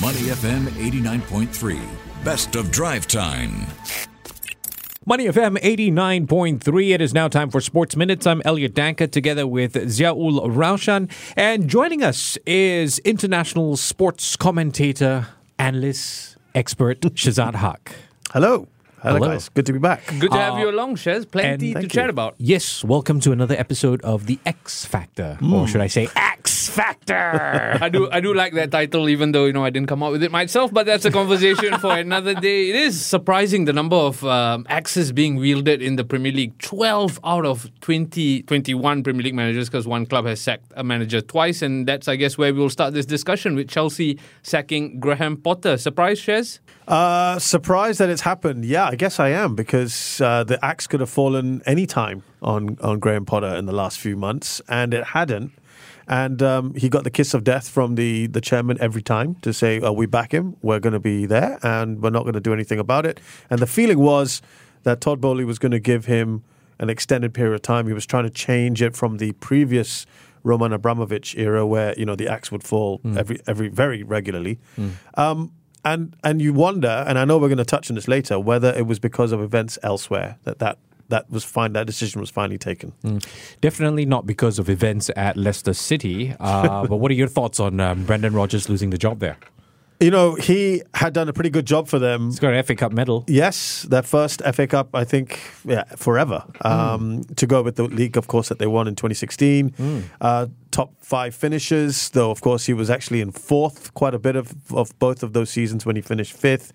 Money FM 89.3. Best of drive time. Money FM 89.3. It is now time for Sports Minutes. I'm Elliot Danker together with Ziaul Raushan. And joining us is international sports commentator, analyst, expert Shehzad Haque. Hello. Hello, Hello. guys. Good to be back. Good to have you along, Shez. Plenty to Thank chat about. Yes, welcome to another episode of The X Factor. Or should I say X Factor? I do I do like that title, even though you know I didn't come up with it myself. But that's a conversation for another day. It is surprising the number of um, axes being wielded in the Premier League. Twelve out of 20, 21 Premier League managers, because one club has sacked a manager twice, and that's I guess where we will start this discussion with Chelsea sacking Graham Potter. Surprise, Shez? Uh, surprised that it's happened. Yeah, I guess I am because uh, the axe could have fallen any time on, on Graham Potter in the last few months, and it hadn't. And um, he got the kiss of death from the, the chairman every time to say, oh, we back him, we're going to be there, and we're not going to do anything about it. And the feeling was that Todd Boehly was going to give him an extended period of time. He was trying to change it from the previous Roman Abramovich era, where you know the axe would fall every every very regularly. Um, and and you wonder, and I know we're going to touch on this later, whether it was because of events elsewhere that that that was fine. That decision was finally taken. Definitely not because of events at Leicester City. Uh, but what are your thoughts on um, Brendan Rodgers losing the job there? You know, he had done a pretty good job for them. He's got an FA Cup medal. Yes, their first FA Cup, I think, yeah, forever. Um, To go with the league, of course, that they won in 2016. Uh, top five finishes, though, of course, he was actually in fourth quite a bit of, of both of those seasons when he finished fifth.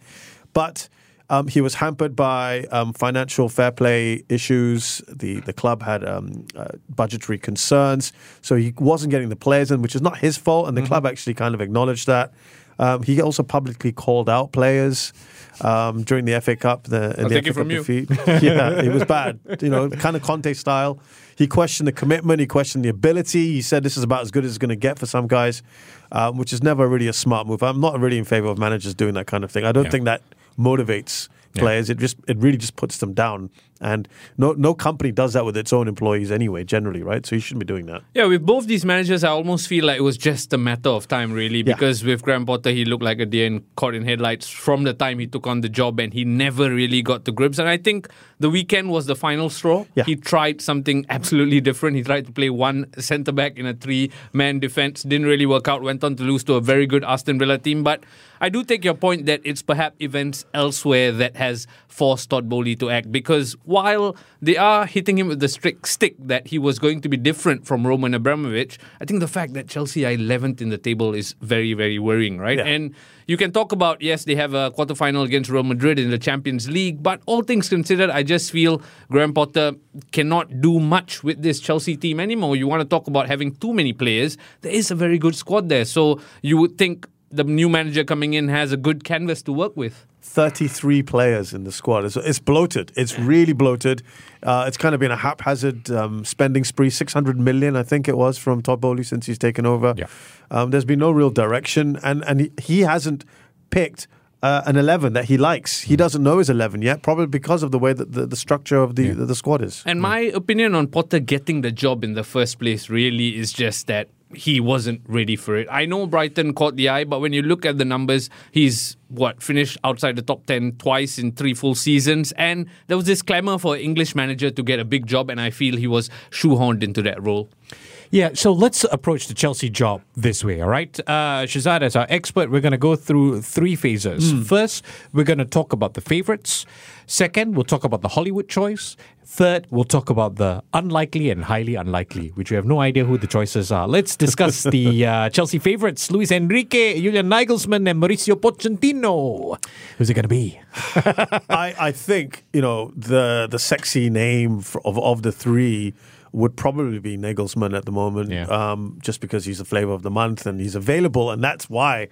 But um, he was hampered by um, financial fair play issues. The the club had um, uh, budgetary concerns, so he wasn't getting the players in, which is not his fault. And the club actually kind of acknowledged that. Um, he also publicly called out players um, during the FA Cup. The, I'll the take FA it from Cup you. defeat. yeah, it was bad. You know, kind of Conte style. He questioned the commitment. He questioned the ability. He said this is about as good as it's going to get for some guys, um, which is never really a smart move. I'm not really in favor of managers doing that kind of thing. I don't Yeah. think that motivates players. It just it really just puts them down. And no no company does that with its own employees anyway. Generally, right? So you shouldn't be doing that. Yeah, with both these managers, I almost feel like it was just a matter of time, really. Yeah. Because with Graham Potter, he looked like a deer in caught in headlights from the time he took on the job, and he never really got to grips. And I think the weekend was the final straw. Yeah. He tried something absolutely different. He tried to play one centre back in a three man defense. Didn't really work out. Went on to lose to a very good Aston Villa team. But I do take your point that it's perhaps events elsewhere that has forced Todd Boehly to act. Because while they are hitting him with the strict stick that he was going to be different from Roman Abramovich, I think the fact that Chelsea are 11th in the table is very, very worrying, right? Yeah. And you can talk about, yes, they have a quarterfinal against Real Madrid in the Champions League, but all things considered, I just feel Graham Potter cannot do much with this Chelsea team anymore. You want to talk about having too many players, there is a very good squad there. So you would think the new manager coming in has a good canvas to work with. 33 players in the squad. It's, it's bloated. It's really bloated. Uh, it's kind of been a haphazard um, spending spree. 600 million, I think it was, from Todd Boehly since he's taken over. Yeah. Um, there's been no real direction, and, and he, he hasn't picked uh, an 11 that he likes. He doesn't know his 11 yet, probably because of the way that the, the structure of the, the, the squad is. And my opinion on Potter getting the job in the first place really is just that he wasn't ready for it. I know Brighton caught the eye, but when you look at the numbers, he's what finished outside the top 10 twice in three full seasons. And there was this clamor for an English manager to get a big job, and I feel he was shoehorned into that role. Yeah, so let's approach the Chelsea job this way, all right? Uh, Shehzad, as our expert, we're going to go through three phases. First, we're going to talk about the favorites. Second, we'll talk about the Hollywood choice. Third, we'll talk about the unlikely and highly unlikely, which we have no idea who the choices are. Let's discuss the uh, Chelsea favorites Luis Enrique, Julian Nagelsmann, and Mauricio Pochettino. Who's it going to be? I, I think you know the the sexy name of of the three would probably be Nagelsmann at the moment, Yeah. um, just because he's the flavor of the month and he's available, and that's why.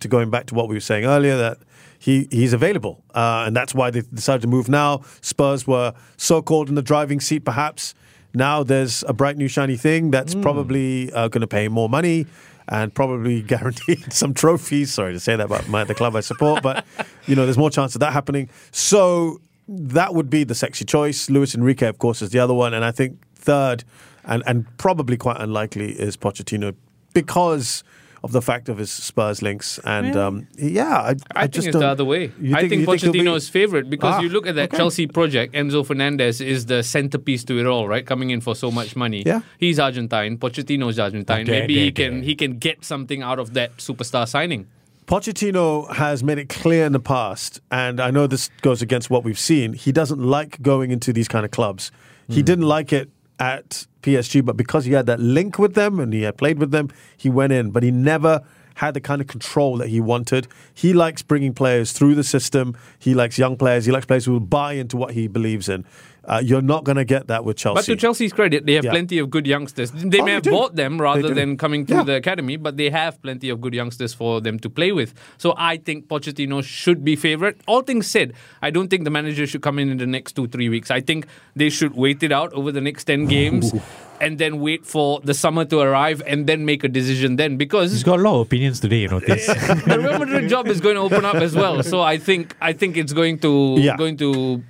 To going back to what we were saying earlier, that he he's available, uh, and that's why they decided to move now. Spurs were so called in the driving seat, perhaps. Now there's a bright new shiny thing that's probably uh, going to pay more money and probably guaranteed some trophies. Sorry to say that about my, the club I support, but you know there's more chance of that happening. So that would be the sexy choice. Luis Enrique, of course, is the other one, and I think third, and and probably quite unlikely is Pochettino because of the fact of his Spurs links. And Yeah. um, yeah, I, I, just think it's don't- the other way. You I think, you he'll be- Pochettino's favorite because Ah, you look at that okay. Chelsea project. Enzo Fernandez is the centerpiece to it all, right? Coming in for so much money. Yeah. he's Argentine. Pochettino's Argentine. Okay, Maybe okay, he can he can get something out of that superstar signing. Pochettino has made it clear in the past, and I know this goes against what we've seen. He doesn't like going into these kind of clubs. He Hmm. didn't like it at PSG, but because he had that link with them and he had played with them, he went in. But he never had the kind of control that he wanted. He likes bringing players through the system. He likes young players. He likes players who will buy into what he believes in. Uh, you're not going to get that with Chelsea. But to Chelsea's credit, they have Yeah. plenty of good youngsters. They Oh, may they have do. bought them rather than coming to Yeah. the academy, but they have plenty of good youngsters for them to play with. So I think Pochettino should be favourite. All things said, I don't think the manager should come in in the next two, three weeks. I think they should wait it out over the next 10 games and then wait for the summer to arrive and then make a decision then because He's got a lot of opinions today, you notice. the Real Madrid job is going to open up as well. So I think I think it's going to Yeah. going to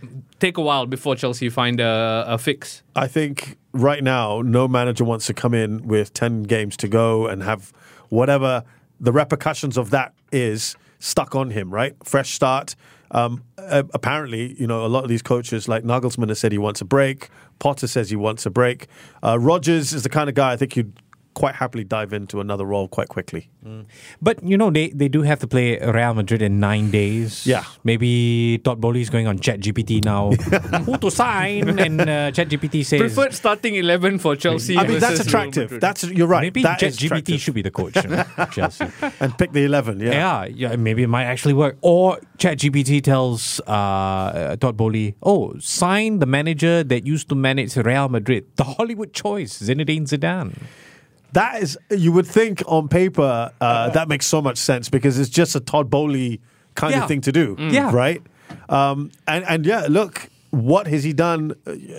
take a while before Chelsea find a, a fix. I think right now, no manager wants to come in with 10 games to go and have whatever the repercussions of that is stuck on him, right? Fresh start. Um, apparently, you know, a lot of these coaches, like Nagelsmann, has said he wants a break. Potter says he wants a break. Uh, Rodgers is the kind of guy I think you'd quite happily dive into another role quite quickly. But you know they, they do have to play Real Madrid in nine days. Yeah. Maybe Todd Boehly is going on ChatGPT now. Who to sign? And uh, ChatGPT says Preferred starting eleven for Chelsea. I mean, that's attractive. That's you're right. maybe that is ChatGPT should be the coach. you know, Chelsea. and pick the 11. Yeah. Yeah, yeah, maybe it might actually work. Or ChatGPT tells uh, Todd Boehly, "Oh, sign the manager that used to manage Real Madrid, the Hollywood choice, Zinedine Zidane." That is, you would think on paper uh, that makes so much sense because it's just a Todd Boehly kind Yeah. of thing to do, Yeah. right? Um, and and yeah, look, what has he done?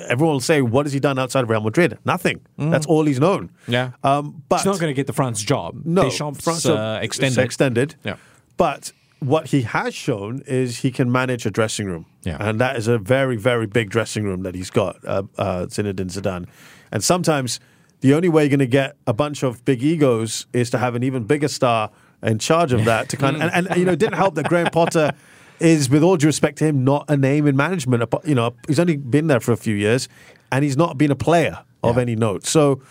Everyone will say, what has he done outside of Real Madrid? Nothing. That's all he's known. Yeah. um, but He's not going to get the France job. no, Deschamps France- uh, extended. extended. Yeah. But what he has shown is he can manage a dressing room. Yeah. And that is a very, very big dressing room that he's got, uh, uh, Zinedine Zidane. And sometimes the only way you're going to get a bunch of big egos is to have an even bigger star in charge of that to kind of, and, and, you know, it didn't help that Graham Potter is, with all due respect to him, not a name in management. You know, he's only been there for a few years and he's not been a player of Yeah. any note. So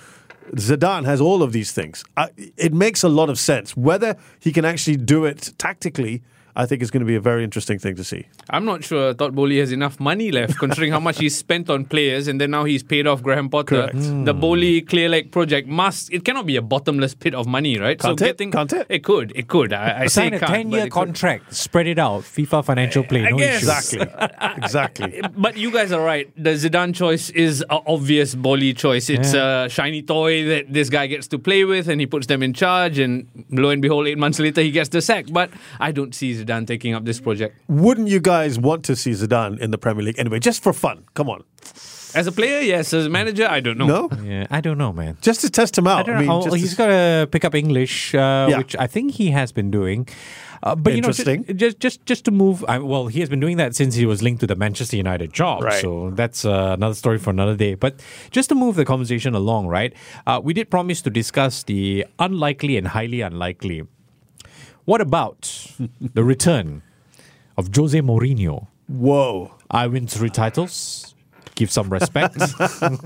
Zidane has all of these things. I, it makes a lot of sense. Whether he can actually do it tactically, I think it's going to be a very interesting thing to see. I'm not sure Todd Boehly has enough money left, considering how much he's spent on players, and then now he's paid off Graham Potter. Correct. Hmm. The Boehly Clear Lake project must it cannot be a bottomless pit of money, right? Can't so it? getting Can't it? It could, it could. I, I say Sign a ten-year it could. contract, spread it out. FIFA financial play, I no guess. issues. Exactly. exactly. But you guys are right. The Zidane choice is an obvious Boehly choice. It's a shiny toy that this guy gets to play with, and he puts them in charge. And lo and behold, eight months later, he gets the sack. But I don't see Zidane taking up this project Wouldn't you guys want to see Zidane in the Premier League anyway, just for fun? Come on. as a player. Yes, as a manager, I don't know. No? Yeah, I don't know, man. Just to test him out. I don't know. how- just he's to- got to pick up English, uh, Yeah. which I think he has been doing. Uh, but you know, Interesting. just just just to move. I, well, he has been doing that since he was linked to the Manchester United job. Right. So that's uh, another story for another day. But just to move the conversation along, right? Uh, we did promise to discuss the unlikely and highly unlikely. What about the return of Jose Mourinho? Whoa. I win three titles. Give some respect.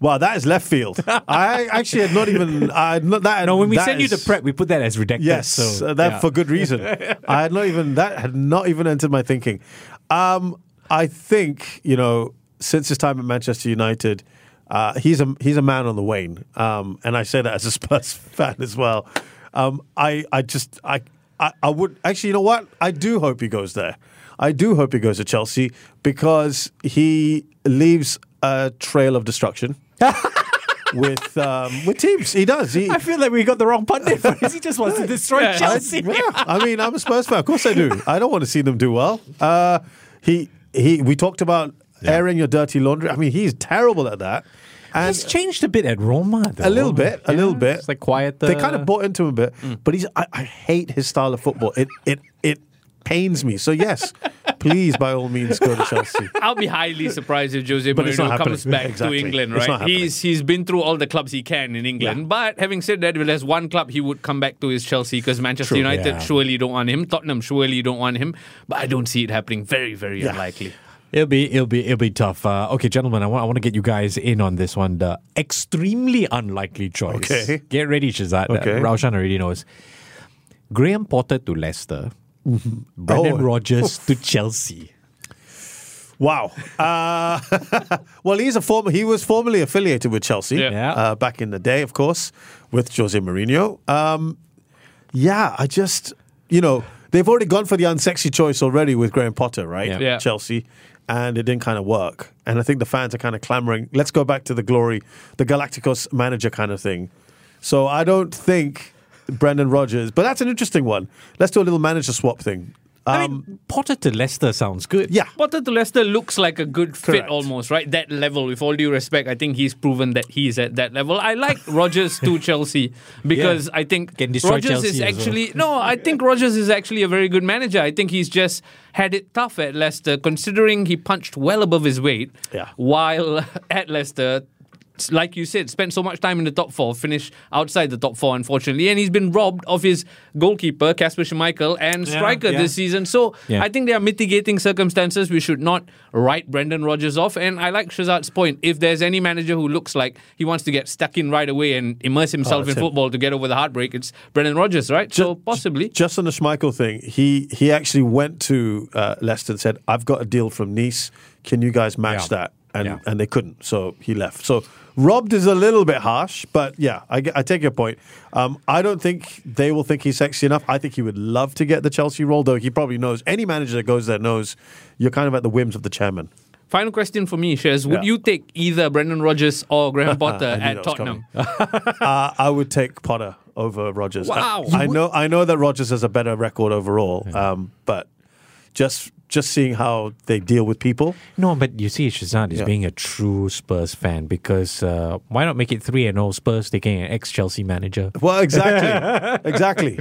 Wow, that is left field. I actually had not even. I had not, that, no, when we that send you the prep, we put that as redacted. Yes, so, uh, that yeah. for good reason. I had not even that had not even entered my thinking. Um, I think you know since his time at Manchester United, uh, he's a he's a man on the wane, um, and I say that as a Spurs fan as well. Um, I I just I, I I would actually you know what I do hope he goes there. I do hope he goes to Chelsea because he leaves a trail of destruction. with um, with teams, he does. He, I feel like we got the wrong pundit for this. He just wants to destroy Yeah. Chelsea. yeah, I mean, I'm a Spurs fan. Of course, I do. I don't want to see them do well. Uh, he he. We talked about airing your dirty laundry. I mean, he's terrible at that. And He's changed a bit at Roma, though. a little bit, a little bit. It's like quiet. They uh, kind of bought into him a bit, mm. but he's. I, I hate his style of football. It it it pains me. So yes, please by all means go to Chelsea. I'll be highly surprised if Jose But Mourinho comes back Exactly. to England, right? He's he's been through all the clubs he can in England. Yeah. But having said that, if there's one club he would come back to is Chelsea because Manchester True. United Yeah. surely don't want him. Tottenham surely don't want him. But I don't see it happening. Very, very Yeah. unlikely. It'll be it'll be it'll be tough. Uh, okay, gentlemen, I want I want to get you guys in on this one. The extremely unlikely choice. Okay. get ready, Shehzad. Okay. Uh, Raushan already knows. Graham Potter to Leicester. Brendan Oh. Rodgers to Chelsea. Wow. Uh, well, he's a former. He was formerly affiliated with Chelsea. Yeah. Yeah. Uh, back in the day, of course, with Jose Mourinho. Um, yeah, I just you know they've already gone for the unsexy choice already with Graham Potter, right? Yeah. Yeah. Chelsea. And it didn't kind of work. And I think the fans are kind of clamoring, let's go back to the glory, the Galacticos manager kind of thing. So I don't think Brendan Rodgers, but that's an interesting one. Let's do a little manager swap thing. I Um, mean, Potter to Leicester sounds good. yeah. Potter to Leicester looks like a good fit almost, right? That level, with all due respect, I think he's proven that he's at that level. I like Rodgers to Chelsea because I think Can Rodgers Chelsea is as well. actually no, I think Rodgers is actually a very good manager. I think he's just had it tough at Leicester, considering he punched well above his weight. Yeah. While at Leicester, like you said, spent so much time in the top four, finished outside the top four, unfortunately, and he's been robbed of his goalkeeper, Kasper Schmeichel, and striker yeah. this season. So Yeah. I think there are mitigating circumstances. We should not write Brendan Rodgers off. And I like Shehzad's point. If there's any manager who looks like he wants to get stuck in right away and immerse himself in that's him. football to get over the heartbreak, it's Brendan Rodgers, right? so possibly. Just on the Schmeichel thing, he he actually went to uh, Leicester and said, "I've got a deal from Nice. Can you guys match Yeah. that?" And Yeah. and they couldn't, so he left. So robbed is a little bit harsh, but yeah, I, I take your point. Um, I don't think they will think he's sexy enough. I think he would love to get the Chelsea role, though. He probably knows any manager that goes there knows you're kind of at the whims of the chairman. Final question for me, Shaz. Would Yeah. you take either Brendan Rodgers or Graham Potter at Tottenham? uh, I would take Potter over Rodgers. Wow. I, I know I know that Rodgers has a better record overall, um, but just just seeing how they deal with people. No, but you see, Shehzad is Yeah. being a true Spurs fan because uh, why not make it 3 and 0 Spurs taking an ex Chelsea manager? Well, exactly, exactly.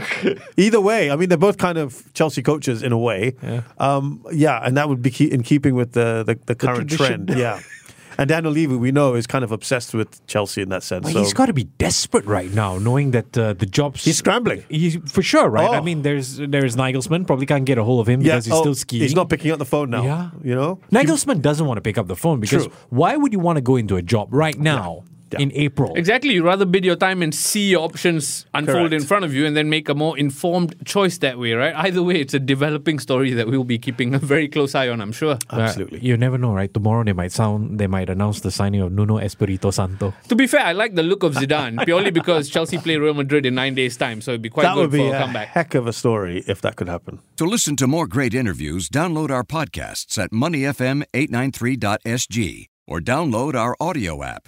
Either way, I mean, they're both kind of Chelsea coaches in a way. Yeah. um, yeah and that would be in keeping with the the, the current tradition. trend. Yeah, and Daniel Levy, we know, is kind of obsessed with Chelsea in that sense. Well, so he's got to be desperate right now, knowing that uh, the job's He's scrambling. He's for sure, right? I Oh. mean, there's there's Nagelsmann probably can't get a hold of him yeah, because he's oh, still skiing. He's not picking up the phone now. Yeah. you know. Nagelsmann doesn't want to pick up the phone because True. why would you want to go into a job right now Yeah. in April? Exactly. You'd rather bid your time and see your options unfold Correct. in front of you and then make a more informed choice that way, right? Either way, it's a developing story that we'll be keeping a very close eye on, I'm sure. Uh, Absolutely. you never know, right? Tomorrow they might sound, they might announce the signing of Nuno Espirito Santo. To be fair, I like the look of Zidane purely because Chelsea play Real Madrid in nine days' time, so it'd be quite that good would be for a a comeback. heck of a story if that could happen. To listen to more great interviews, download our podcasts at moneyfm893.sg or download our audio app.